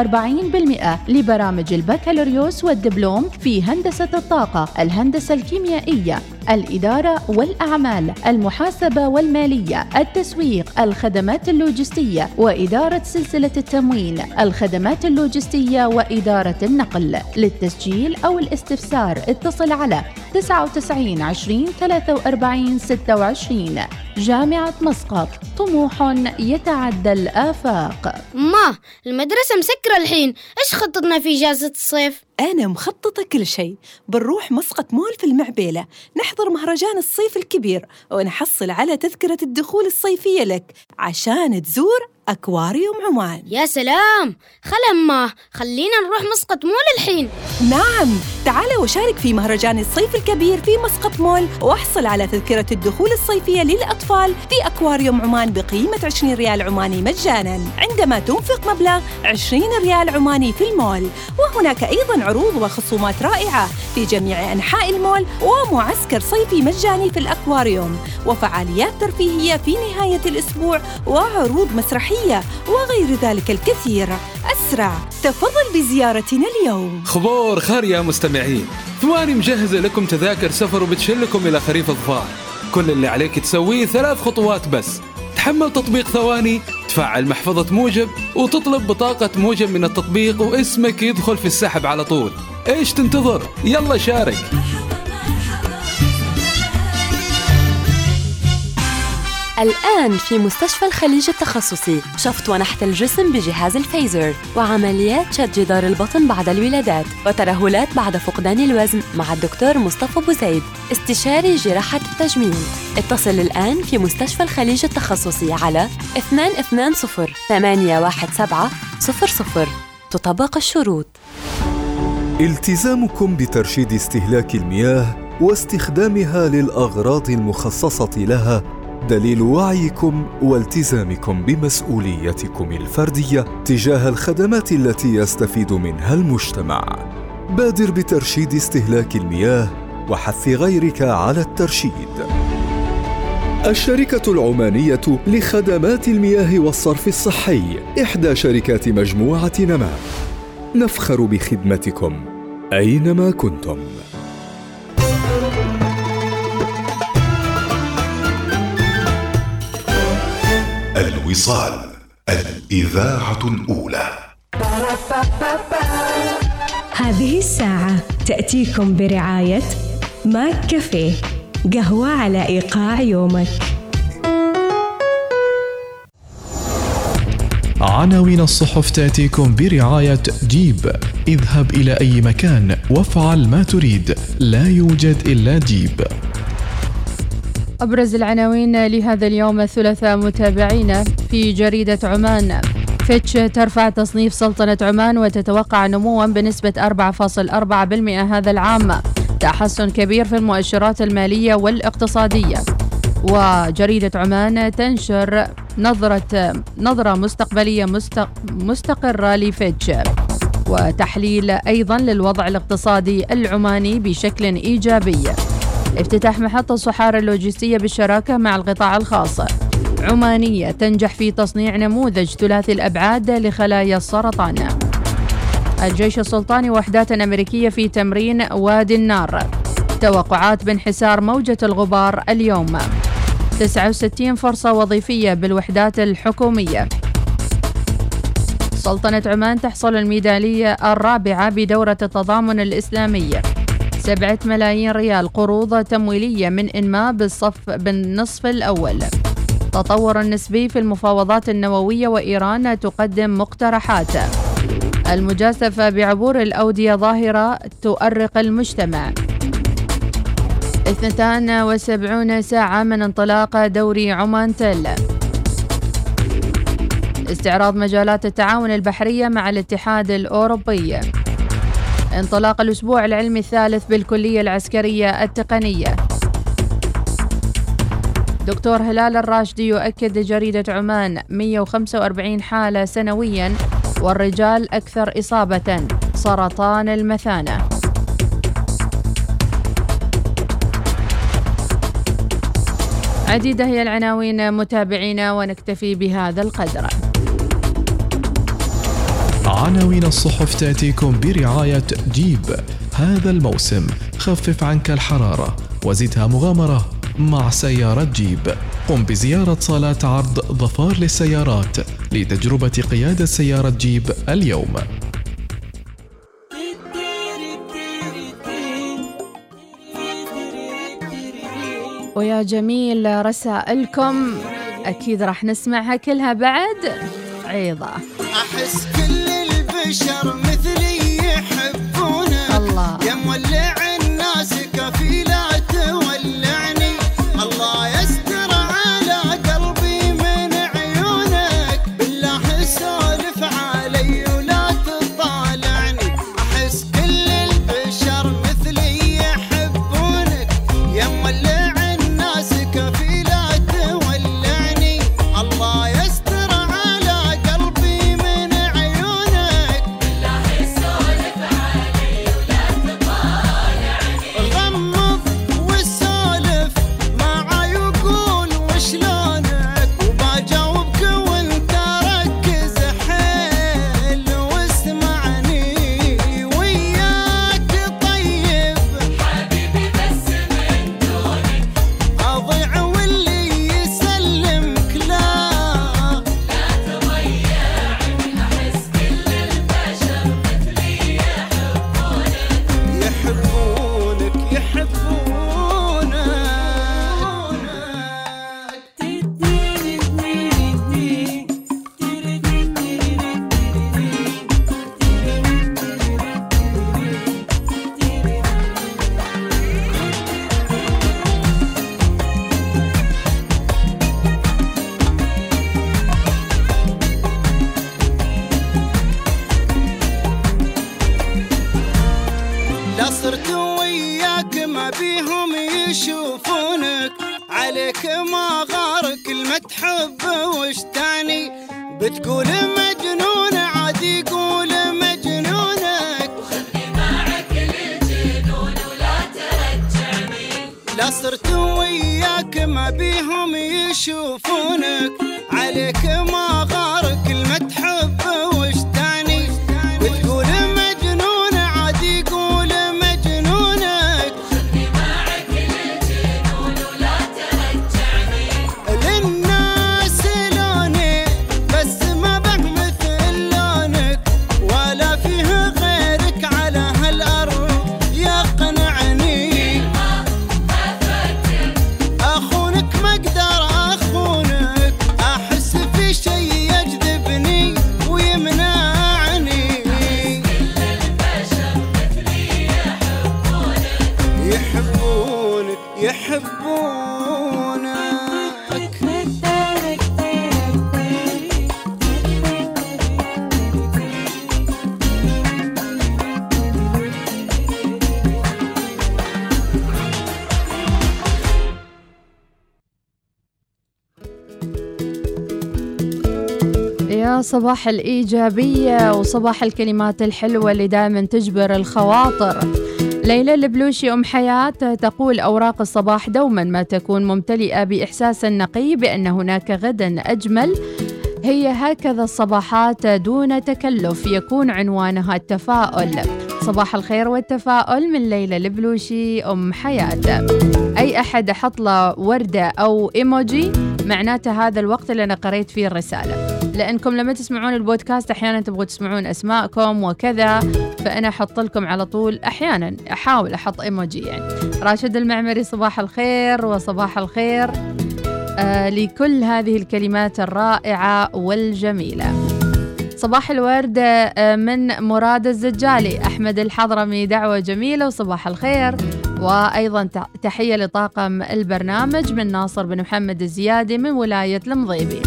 40% لبرامج البكالوريوس والدبلوم في هندسة الطاقة الهندسة الكيميائية. الإدارة والأعمال المحاسبة والمالية التسويق الخدمات اللوجستية وإدارة سلسلة التموين الخدمات اللوجستية وإدارة النقل. للتسجيل أو الاستفسار اتصل على 99 20 43 26 جامعة مسقط طموح يتعدى الآفاق. ما المدرسة مسكرة الحين. إيش خطتنا في إجازة الصيف؟ أنا مخططة كل شيء. بنروح مسقط مول في المعبيلة. نحضر مهرجان الصيف الكبير ونحصل على تذكرة الدخول الصيفية لك عشان تزور أكواريوم عمان. يا سلام! خل أما خلينا نروح مسقط مول الحين. نعم! تعال وشارك في مهرجان الصيف الكبير في مسقط مول واحصل على تذكرة الدخول الصيفية للأطفال في أكواريوم عمان بقيمة 20 ريال عماني مجانا. عندما تنفق مبلغ 20 ريال عماني في المول وهناك أيضا عروض وخصومات رائعة في جميع أنحاء المول ومعسكر صيفي مجاني في الأكواريوم وفعاليات ترفيهية في نهاية الأسبوع وعروض مسرحية وغير ذلك الكثير. أسرع تفضل بزيارتنا اليوم. خبور خير يا مستمعين. ثواني مجهزة لكم تذاكر سفر وبتشلكم إلى خريف الظفار. كل اللي عليك تسويه ثلاث خطوات بس. تحمل تطبيق ثواني تفعل محفظة موجب وتطلب بطاقة موجب من التطبيق واسمك يدخل في السحب على طول. إيش تنتظر؟ يلا شارك. الآن في مستشفى الخليج التخصصي شفط ونحت الجسم بجهاز الفيزر وعمليات شد جدار البطن بعد الولادات وترهلات بعد فقدان الوزن مع الدكتور مصطفى بوزيد استشاري جراحة التجميل. اتصل الآن في مستشفى الخليج التخصصي على 220 817 00 تطبق الشروط. التزامكم بترشيد استهلاك المياه واستخدامها للأغراض المخصصة لها دليل وعيكم والتزامكم بمسؤوليتكم الفردية تجاه الخدمات التي يستفيد منها المجتمع. بادر بترشيد استهلاك المياه وحث غيرك على الترشيد. الشركة العمانية لخدمات المياه والصرف الصحي إحدى شركات مجموعة نما. نفخر بخدمتكم أينما كنتم. الوصال الإذاعة الأولى. هذه الساعة تأتيكم برعاية ماك كافيه قهوة على إيقاع يومك. عناوين الصحف تأتيكم برعاية جيب. اذهب إلى أي مكان وافعل ما تريد. لا يوجد إلا جيب. أبرز العناوين لهذا اليوم الثلاثاء متابعينا في جريدة عمان. فيتش ترفع تصنيف سلطنة عمان وتتوقع نموا بنسبة 4.4% هذا العام. تحسن كبير في المؤشرات المالية والاقتصادية. وجريدة عمان تنشر نظرة نظرة مستقبلية مستقرة لفيتش. وتحليل أيضا للوضع الاقتصادي العماني بشكل إيجابي. افتتاح محطة صحارى اللوجستية بالشراكة مع القطاع الخاص. عمانية تنجح في تصنيع نموذج ثلاثي الأبعاد لخلايا السرطان. الجيش السلطاني وحدات أمريكية في تمرين وادي النار. توقعات بانحسار موجة الغبار اليوم. 69 فرصة وظيفية بالوحدات الحكومية. سلطنة عمان تحصل الميدالية الرابعة بدورة التضامن الإسلامية سبعة ملايين ريال قروض تمويلية من إنماء بالصف بالنصف الأول. تطور نسبي في المفاوضات النووية وإيران تقدم مقترحات. المجازفة بعبور الأودية ظاهرة تؤرق المجتمع. 72 ساعة من انطلاق دوري عمان تل. استعراض مجالات التعاون البحرية مع الاتحاد الأوروبي. انطلاق الأسبوع العلمي الثالث بالكلية العسكرية التقنية. دكتور هلال الراشدي يؤكد لجريدة عمان 145 حالة سنويا والرجال أكثر إصابة. سرطان المثانة. عديدة هي العناوين متابعينا ونكتفي بهذا القدر. عناوين الصحف تأتيكم برعاية جيب. هذا الموسم خفف عنك الحرارة وزدها مغامرة مع سيارة جيب. قم بزيارة صالات عرض ظفار للسيارات لتجربة قيادة سيارة جيب اليوم. ويا جميل رسائلكم أكيد راح نسمعها كلها بعد. عيضة. أحس كل البشر صباح الإيجابية وصباح الكلمات الحلوة اللي دائما تجبر الخواطر. ليلى البلوشي أم حياة تقول أوراق الصباح دوما ما تكون ممتلئة بإحساس نقي بأن هناك غدا أجمل. هي هكذا الصباحات دون تكلف يكون عنوانها التفاؤل. صباح الخير والتفاؤل من ليلى البلوشي أم حياة. أي أحد أحط له وردة أو إيموجي؟ معناته هذا الوقت اللي أنا قريت فيه الرسالة. لأنكم لما تسمعون البودكاست أحيانا تبغوا تسمعون أسماءكم وكذا فأنا أحط لكم على طول أحيانا أحاول أحط إيموجي يعني. راشد المعمري صباح الخير وصباح الخير آه لكل هذه الكلمات الرائعة والجميلة. صباح الورد آه، من مراد الزجالي أحمد الحضرمي دعوة جميلة وصباح الخير. وأيضا تحية لطاقم البرنامج من ناصر بن محمد الزيادي من ولاية المضيبي.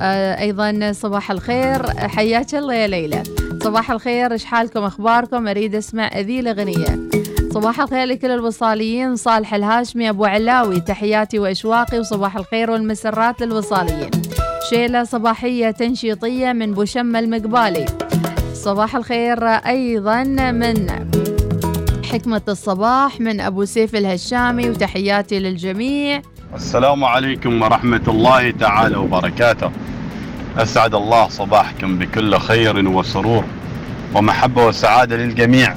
آه، أيضا صباح الخير. حياك الله يا ليلى. صباح الخير. إيش حالكم؟ أخباركم؟ أريد أسمع أذي الأغنية. صباح الخير لكل الوصاليين. صالح الهاشمي أبو علاوي تحياتي وأشواقي وصباح الخير والمسرات للوصاليين. شيلة صباحية تنشيطية من بوشم المقبالي. صباح الخير أيضا من حكمة الصباح من أبو سيف الهشامي وتحياتي للجميع. السلام عليكم ورحمة الله تعالى وبركاته. أسعد الله صباحكم بكل خير وسرور ومحبة وسعادة للجميع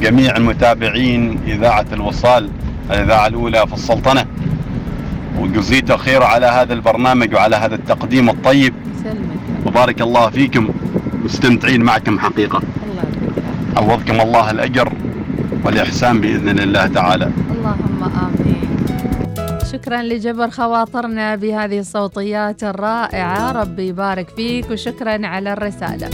جميع المتابعين إذاعة الوصال الإذاعة الأولى في السلطنة. وجزيته خير على هذا البرنامج وعلى هذا التقديم الطيب. وبارك الله فيكم مستمتعين معكم حقيقة. عوضكم الله الأجر. والإحسان بإذن الله تعالى. اللهم آمين. شكرا لجبر خواطرنا بهذه الصوتيات الرائعة. ربي يبارك فيك وشكرا على الرسالة.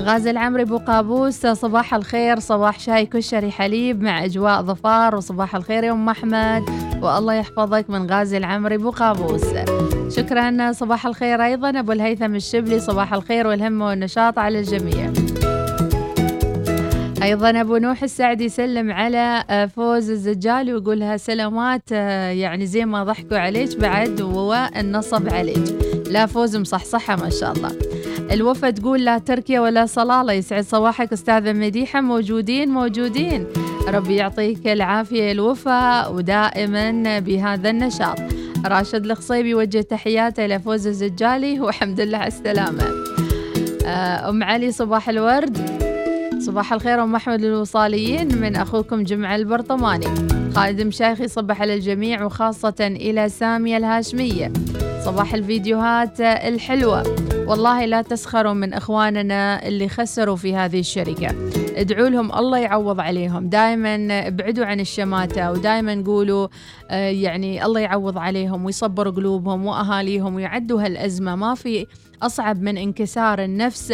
غازي العمري أبو قابوس صباح الخير صباح شاي كشري حليب مع أجواء ظفار وصباح الخير يا أم أحمد. والله يحفظك من غازي العمري أبو قابوس. شكرا صباح الخير أيضا أبو الهيثم الشبلي صباح الخير والهمه والنشاط على الجميع. أيضا أبو نوح السعدي يسلم على آه، فوز الزجالي ويقولها سلامات آه، يعني زي ما ضحكوا عليك بعد والنصب عليك. لا فوز مصحصحة ما شاء الله. الوفا تقول لا تركيا ولا صلالة يسعد صباحك أستاذة مديحة. موجودين موجودين. ربي يعطيك العافية يا الوفا ودائما بهذا النشاط. راشد الخصيبي يوجه تحياته لفوز الزجالي والحمد لله على السلامة. آه، أم علي صباح الورد. صباح الخير أم أحمد للوصاليين من أخوكم جمع البرطماني. خالد مشايخ يصبح على الجميع وخاصة إلى سامية الهاشمية. صباح الفيديوهات الحلوة. والله لا تسخروا من إخواننا اللي خسروا في هذه الشركة. ادعوا لهم الله يعوض عليهم. دائما ابعدوا عن الشماتة ودائما قولوا آه، يعني الله يعوض عليهم ويصبر قلوبهم وأهاليهم ويعدوا هالأزمة. ما في أصعب من انكسار النفس.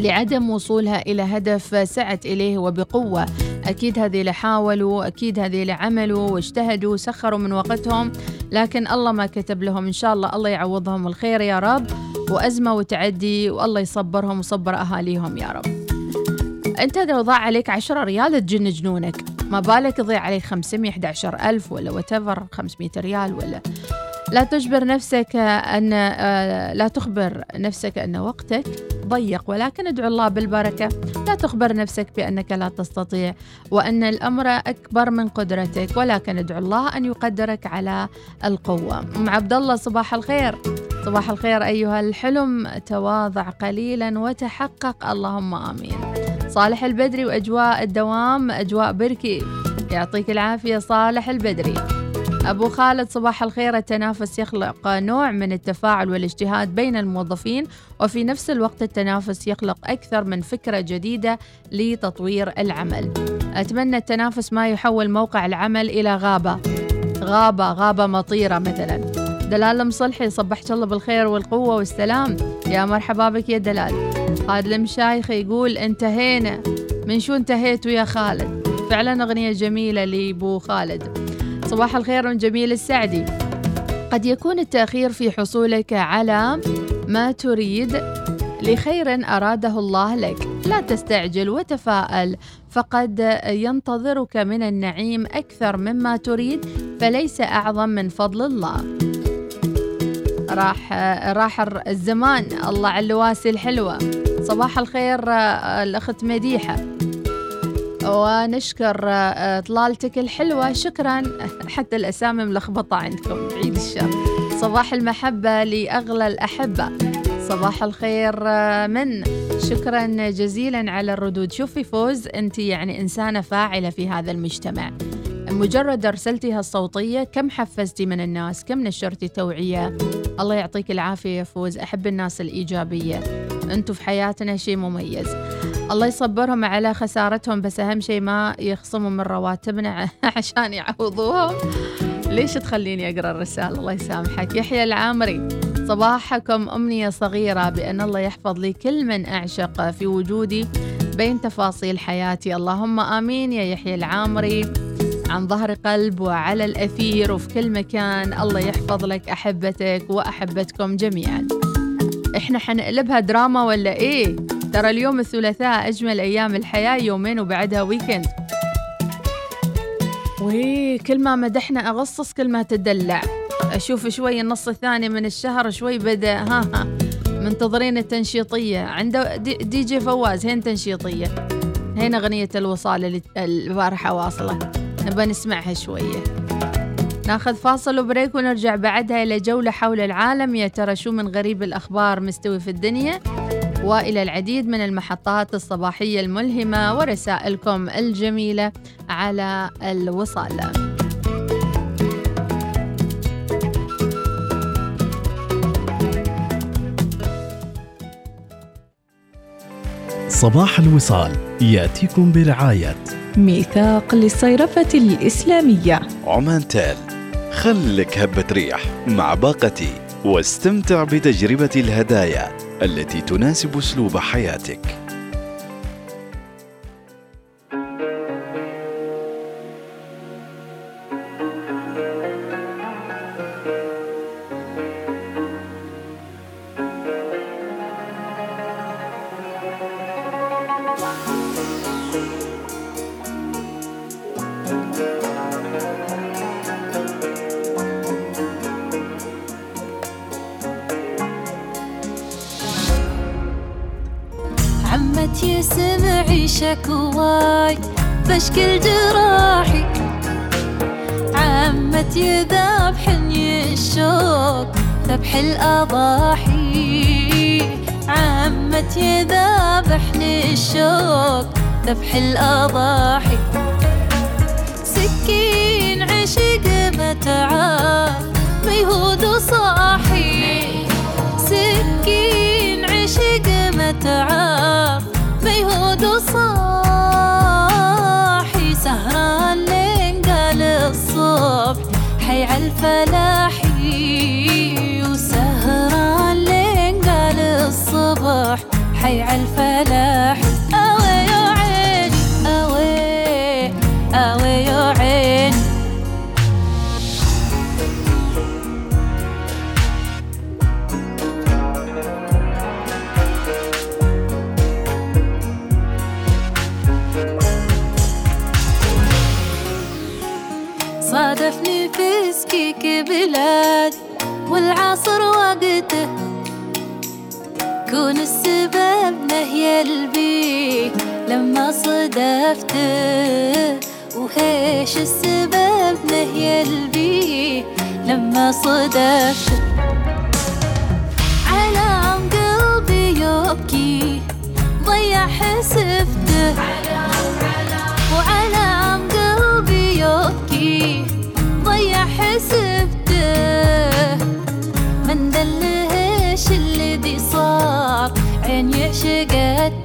لعدم وصولها إلى هدف سعت إليه وبقوة. أكيد هذه حاولوا أكيد هذه عملوا واجتهدوا سخروا من وقتهم. لكن الله ما كتب لهم. إن شاء الله الله يعوضهم الخير يا رب. وأزمة وتعدي والله يصبرهم وصبر أهاليهم يا رب. أنت لو ضاع عليك 10 ريال تجن جنونك. ما بالك يضيع عليك 500 11 ألف ولا وتفر 500 ريال ولا لا تجبر نفسك أن آه، لا تخبر نفسك أن وقتك ضيق ولكن ادعو الله بالبركة. لا تخبر نفسك بأنك لا تستطيع وأن الأمر أكبر من قدرتك ولكن ادعو الله أن يقدرك على القوة. أم عبد الله صباح الخير. صباح الخير أيها الحلم. تواضع قليلا وتحقق. اللهم آمين. صالح البدري وأجواء الدوام أجواء بركي. يعطيك العافية صالح البدري. أبو خالد صباح الخير. التنافس يخلق نوع من التفاعل والاجتهاد بين الموظفين وفي نفس الوقت التنافس يخلق أكثر من فكرة جديدة لتطوير العمل. أتمنى التنافس ما يحول موقع العمل إلى غابة. غابة غابة مطيرة مثلا. دلال مصلحي صبحت الله بالخير والقوة والسلام. يا مرحبا بك يا دلال. خالد المشايخ يقول انتهينا. من شو انتهيتوا يا خالد؟ فعلا أغنية جميلة لبو خالد. صباح الخير من جميل السعدي. قد يكون التأخير في حصولك على ما تريد لخير أراده الله لك. لا تستعجل وتفاءل فقد ينتظرك من النعيم أكثر مما تريد فليس أعظم من فضل الله. راح راح الزمان الله على اللواسي الحلوة. صباح الخير الأخت مديحة. ونشكر آه، اطلالتك الحلوة. شكرا. حتى الأسامي ملخبطة عندكم. بعيد الشر. صباح المحبة لأغلى الأحبة. صباح الخير آه، من؟ شكرا جزيلا على الردود. شوفي فوز. أنت يعني إنسانة فاعلة في هذا المجتمع. مجرد ارسلتي هالصوتيه كم حفزتي من الناس؟ كم نشرتي توعية؟ الله يعطيك العافية يا فوز. أحب الناس الإيجابية. أنتم في حياتنا شيء مميز. الله يصبرهم على خسارتهم بس أهم شيء ما يخصموا من رواتبنا عشان يعوضوهم. ليش تخليني أقرأ الرسالة؟ الله يسامحك. يحيى العامري صباحكم أمنية صغيرة بأن الله يحفظ لي كل من أعشق في وجودي بين تفاصيل حياتي. اللهم آمين يا يحيى العامري. عن ظهر قلب وعلى الأثير وفي كل مكان الله يحفظ لك أحبتك وأحبتكم جميعا. إحنا حنقلبها دراما ولا إيه؟ ترى اليوم الثلاثاء أجمل أيام الحياة يومين وبعدها weekend وكل ما مدحنا أغسطس كل ما تدلع. أشوف شوي النص الثاني من الشهر شوي بدأ ها ها. منتظرين التنشيطية. عنده دي, جي فواز هين تنشيطية. هين أغنية الوصال البارحة واصلة. نبى نسمعها شوية. ناخذ فاصل و break ونرجع بعدها إلى جولة حول العالم. يا ترى شو من غريب الأخبار مستوي في الدنيا؟ والى العديد من المحطات الصباحية الملهمة ورسائلكم الجميلة على الوصال. صباح الوصال يأتيكم برعاية ميثاق للصيرفة الإسلامية عمان تال خلك هبة ريح مع باقتي واستمتع بتجربة الهدايا التي تناسب أسلوب حياتك. لما صدفته وهيش السبب نهي البيك لما صدفته على عم قلبي يبكي ضيع حسبته. وعلى عم قلبي يبكي ضيع حسبته. من دلهش الذي صار؟ عين يعشقته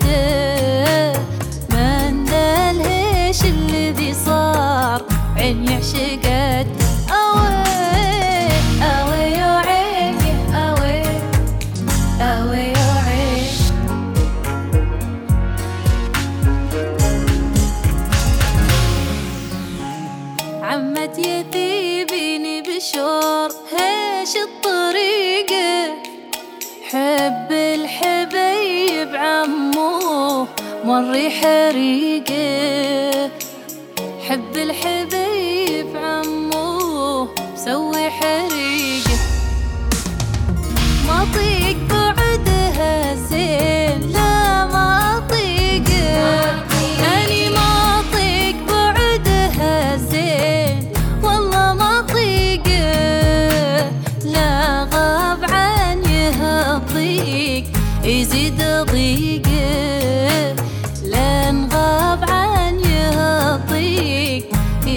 عمو مري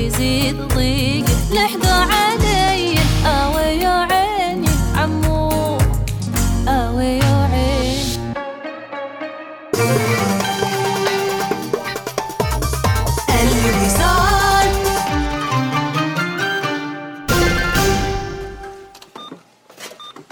يزيد ضيقه لحقوا علي. أوي يا عيني عمو. أوي يا عيني. الوصال.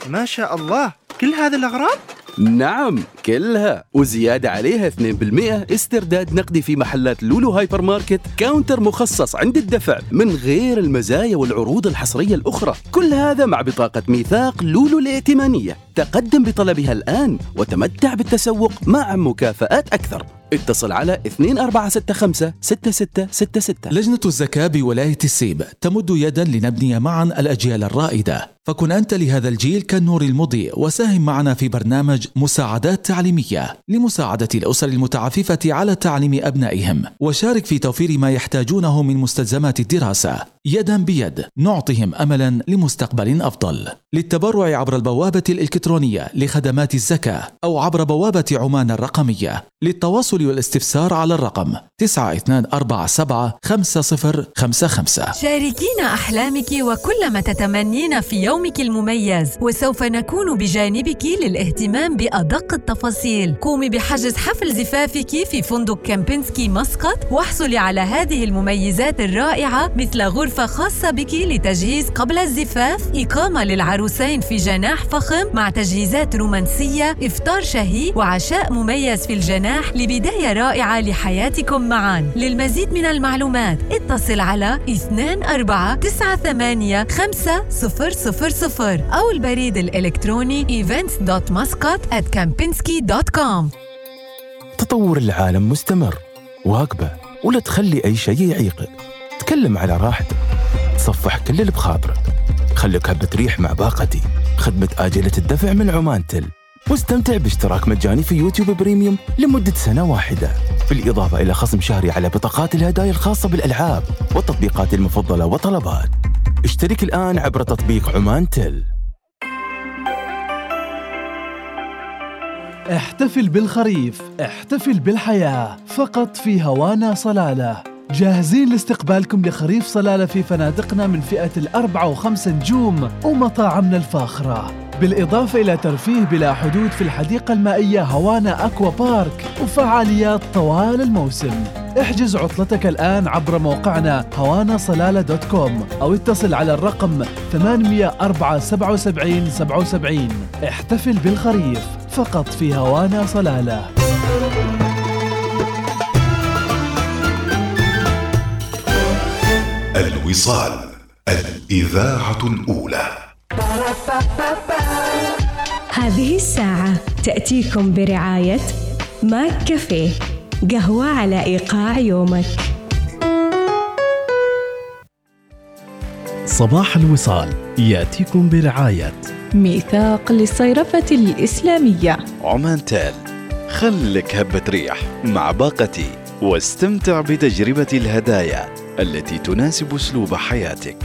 ما شاء الله. كل هذه الأغراض؟ نعم كلها. وزيادة عليها 2% استرداد نقدي في محلات لولو هايبر ماركت counter مخصص عند الدفع من غير المزايا والعروض الحصرية الأخرى. كل هذا مع بطاقة ميثاق لولو الائتمانية. تقدم بطلبها الآن وتمتع بالتسوق مع مكافآت أكثر. اتصل على 2465 6666 لجنة الزكاة بولاية السيب تمد يدا لنبني معا الأجيال الرائدة. فكن أنت لهذا الجيل كالنور المضيء وساهم معنا في برنامج مساعدات تعليمية. لمساعدة الأسر المتعففة على تعليم أبنائهم. وشارك في توفير ما يحتاجونه من مستلزمات الدراسة. يدا بيد نعطهم أملا لمستقبل أفضل. للتبرع عبر البوابة الإلكترونية. لخدمات الزكاة أو عبر بوابة عمان الرقمية للتواصل والاستفسار على الرقم 9247 5055 شاركينا أحلامك وكل ما تتمنين في يومك المميز وسوف نكون بجانبك للاهتمام بأدق التفاصيل. قومي بحجز حفل زفافك في فندق كامبينسكي مسقط واحصلي على هذه المميزات الرائعة مثل غرفة خاصة بك لتجهيز قبل الزفاف إقامة للعروسين في جناح فخم مع تجهيزات رومانسية إفطار شهي وعشاء مميز في الجناح لبداية رائعة لحياتكم معا. للمزيد من المعلومات اتصل على 2498 5000 أو البريد الإلكتروني events.muscat@kempinski.com تطور العالم مستمر واقبة ولا تخلي أي شيء يعيقك تكلم على راحتك تصفح كل اللي بخاطرك. خليك هبة ريح مع باقتي. خدمة آجلة الدفع من عمان تل واستمتع باشتراك مجاني في يوتيوب بريميوم لمدة سنة واحدة. بالإضافة إلى خصم شهري على بطاقات الهدايا الخاصة بالألعاب والتطبيقات المفضلة وطلبات اشترك الآن عبر تطبيق عمان تل احتفل بالخريف احتفل بالحياة فقط في هوانا صلالة. جاهزين لاستقبالكم لخريف صلالة في فنادقنا من فئة الأربعة وخمس نجوم ومطاعمنا الفاخرة. بالإضافة إلى ترفيه بلا حدود في الحديقة المائية هوانا أكوا بارك وفعاليات طوال الموسم. احجز عطلتك الآن عبر موقعنا هوانا صلالة دوت كوم أو اتصل على الرقم 804 77 77 احتفل بالخريف فقط في هوانا صلالة. الوصال الإذاعة الأولى. هذه الساعة تأتيكم برعاية ماك كافيه قهوة على إيقاع يومك. صباح الوصال يأتيكم برعاية. ميثاق للصيرفة الإسلامية. عمان تال خلك هبة ريح مع باقتي واستمتع بتجربة الهدايا. التي تناسب أسلوب حياتك.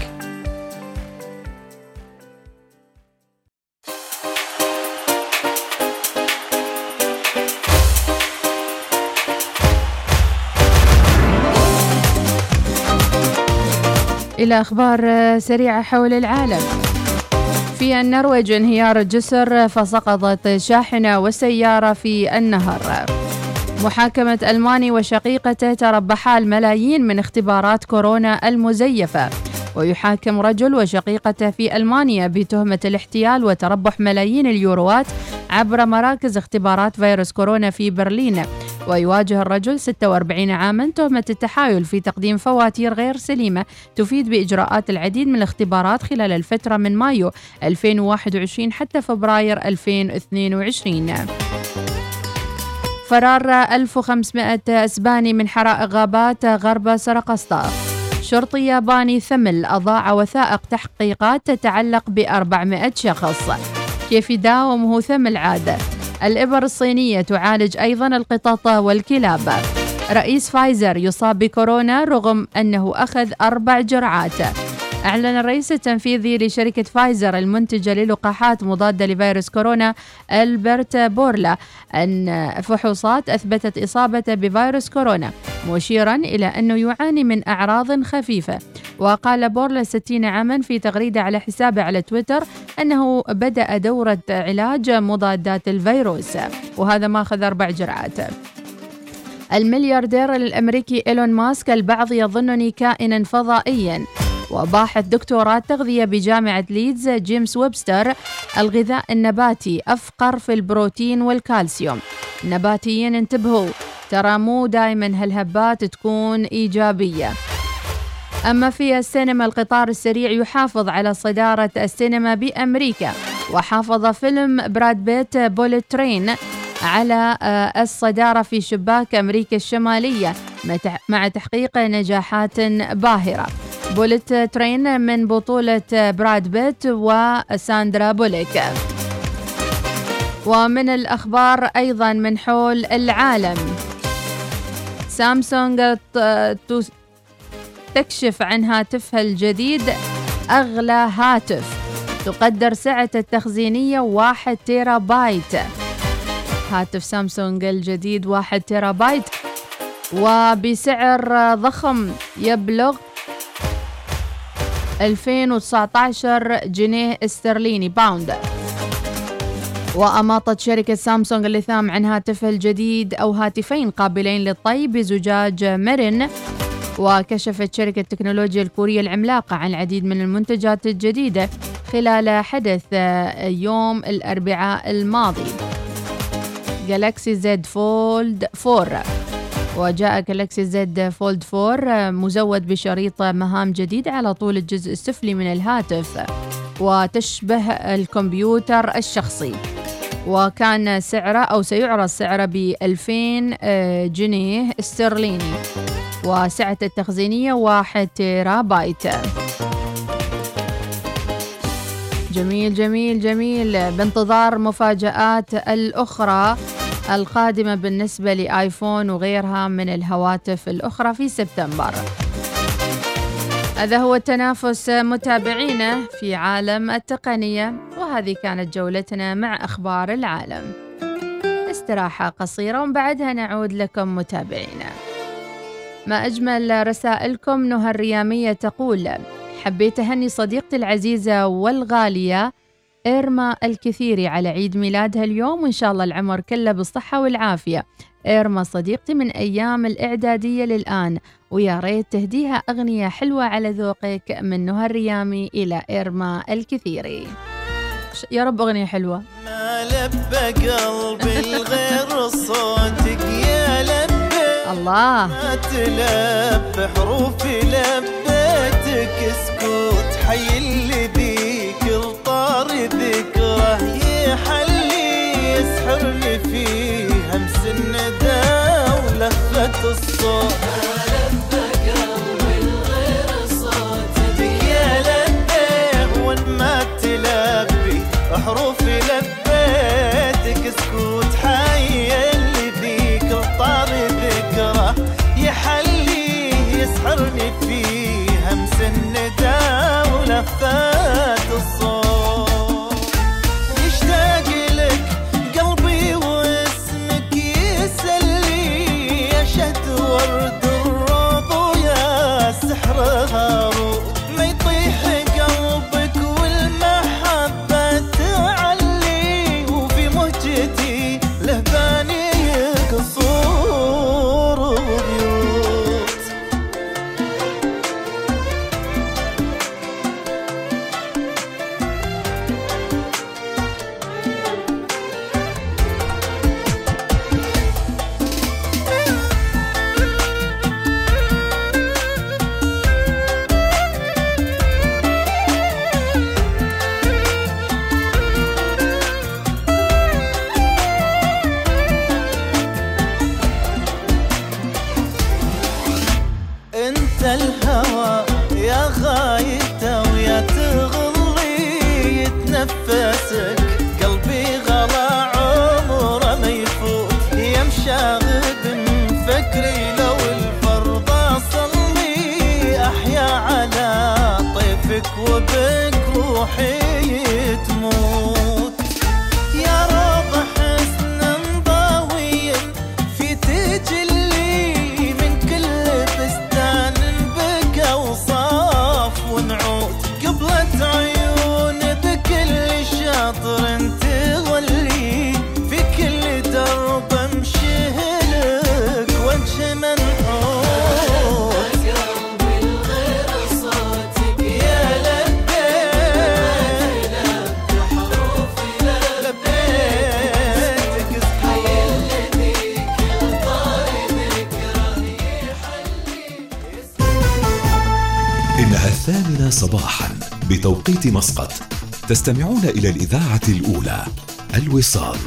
إلى أخبار سريعة حول العالم. في النرويج انهيار جسر فسقطت شاحنة وسيارة في النهر. محاكمة ألماني وشقيقته تربحا الملايين من اختبارات كورونا المزيفة. ويحاكم رجل وشقيقته في ألمانيا بتهمة الاحتيال وتربح ملايين اليوروات عبر مراكز اختبارات فيروس كورونا في برلين. ويواجه الرجل 46 عاما تهمة التحايل في تقديم فواتير غير سليمة تفيد بإجراءات العديد من الاختبارات خلال الفترة من مايو 2021 حتى فبراير 2022 فرار 1500 أسباني من حرائق غابات غرب سرقسطة شرطي ياباني ثمل أضاع وثائق تحقيقات تتعلق ب 400 شخص. كيف يداوم هو ثمل عادة الإبر الصينية تعالج أيضا القطط والكلاب. رئيس فايزر يصاب بكورونا رغم أنه أخذ أربع جرعات. أعلن الرئيس التنفيذي لشركة فايزر المنتجة للقاحات مضادة لفيروس كورونا ألبرت بورلا أن فحوصات أثبتت إصابته بفيروس كورونا مشيرا إلى أنه يعاني من أعراض خفيفة. وقال بورلا 60 عاما في تغريدة على حسابه على تويتر أنه بدأ دورة علاج مضادات الفيروس. وهذا ما أخذ أربع جرعات. الملياردير الأمريكي إيلون ماسك البعض يظنني كائنا فضائيا. وباحث دكتوراه تغذية بجامعة ليدز جيمس ويبستر الغذاء النباتي أفقر في البروتين والكالسيوم. نباتيين انتبهوا ترى مو دايما هالهبات تكون إيجابية. أما في السينما القطار السريع يحافظ على صدارة السينما بأمريكا وحافظ فيلم براد بيت بوليت ترين على آه، الصدارة في شباك أمريكا الشمالية مع- مع تحقيق نجاحات باهرة. Bullet Train من بطولة براد بيت وساندرا بولوك. ومن الأخبار أيضا من حول العالم. سامسونج تكشف عن هاتفها الجديد أغلى هاتف. تقدر سعة التخزينية واحد تيرا بايت هاتف سامسونج الجديد واحد تيرا بايت وبسعر ضخم يبلغ 2019 جنيه استرليني باوند. وأماطت شركة سامسونج اللثام عن هاتفها الجديد أو هاتفين قابلين للطي بزجاج مرن وكشفت شركة تكنولوجيا الكورية العملاقة عن العديد من المنتجات الجديدة خلال حدث يوم الأربعاء الماضي. Galaxy Z Fold 4 وجاء Galaxy Z Fold 4 مزود بشريط مهام جديد على طول الجزء السفلي من الهاتف وتشبه الكمبيوتر الشخصي. وكان سعره أو سيعرض سعره ب 2000 جنيه استرليني. وسعة التخزينية 1 تيرا بايت جميل جميل جميل. بانتظار مفاجآت الأخرى. القادمة بالنسبة لآيفون وغيرها من الهواتف الأخرى في سبتمبر. هذا هو التنافس متابعينا في عالم التقنية وهذه كانت جولتنا مع أخبار العالم. استراحة قصيرة ومن بعدها نعود لكم متابعينا. ما أجمل رسائلكم نهى الريامية تقول حبيت أهني صديقتي العزيزة والغالية إيرما الكثيري على عيد ميلادها اليوم وإن شاء الله العمر كله بالصحة والعافية. إيرما صديقتي من أيام الإعدادية للآن. ويا ريت تهديها أغنية حلوة على ذوقك من نهى الريامي إلى إيرما الكثيري. يا رب أغنية حلوة. ما لبى قلبي الغير صوتك يا لبى الله. ما تلب حروفي لبيتك سكوت حي اللي ذكره يحلي يسحرني فيه همس الندى ولفة الصوت. حروفي لبيتك سكوت حي اللي ذيك الطار ذكره يحلي يسحرني فيه همس الندى ولفات مسقط. تستمعون إلى الإذاعة الأولى الوصال.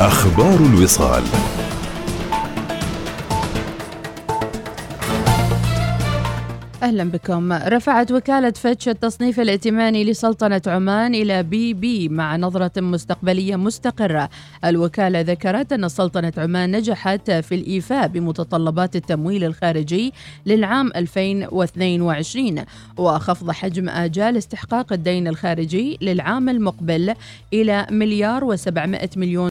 أخبار الوصال. أهلا بكم. رفعت وكالة فتش التصنيف الائتماني لسلطنة عمان إلى بي بي مع نظرة مستقبلية مستقرة. الوكالة ذكرت أن سلطنة عمان نجحت في الإيفاء بمتطلبات التمويل الخارجي للعام 2022 وخفض حجم آجال استحقاق الدين الخارجي للعام المقبل إلى مليار و700 مليون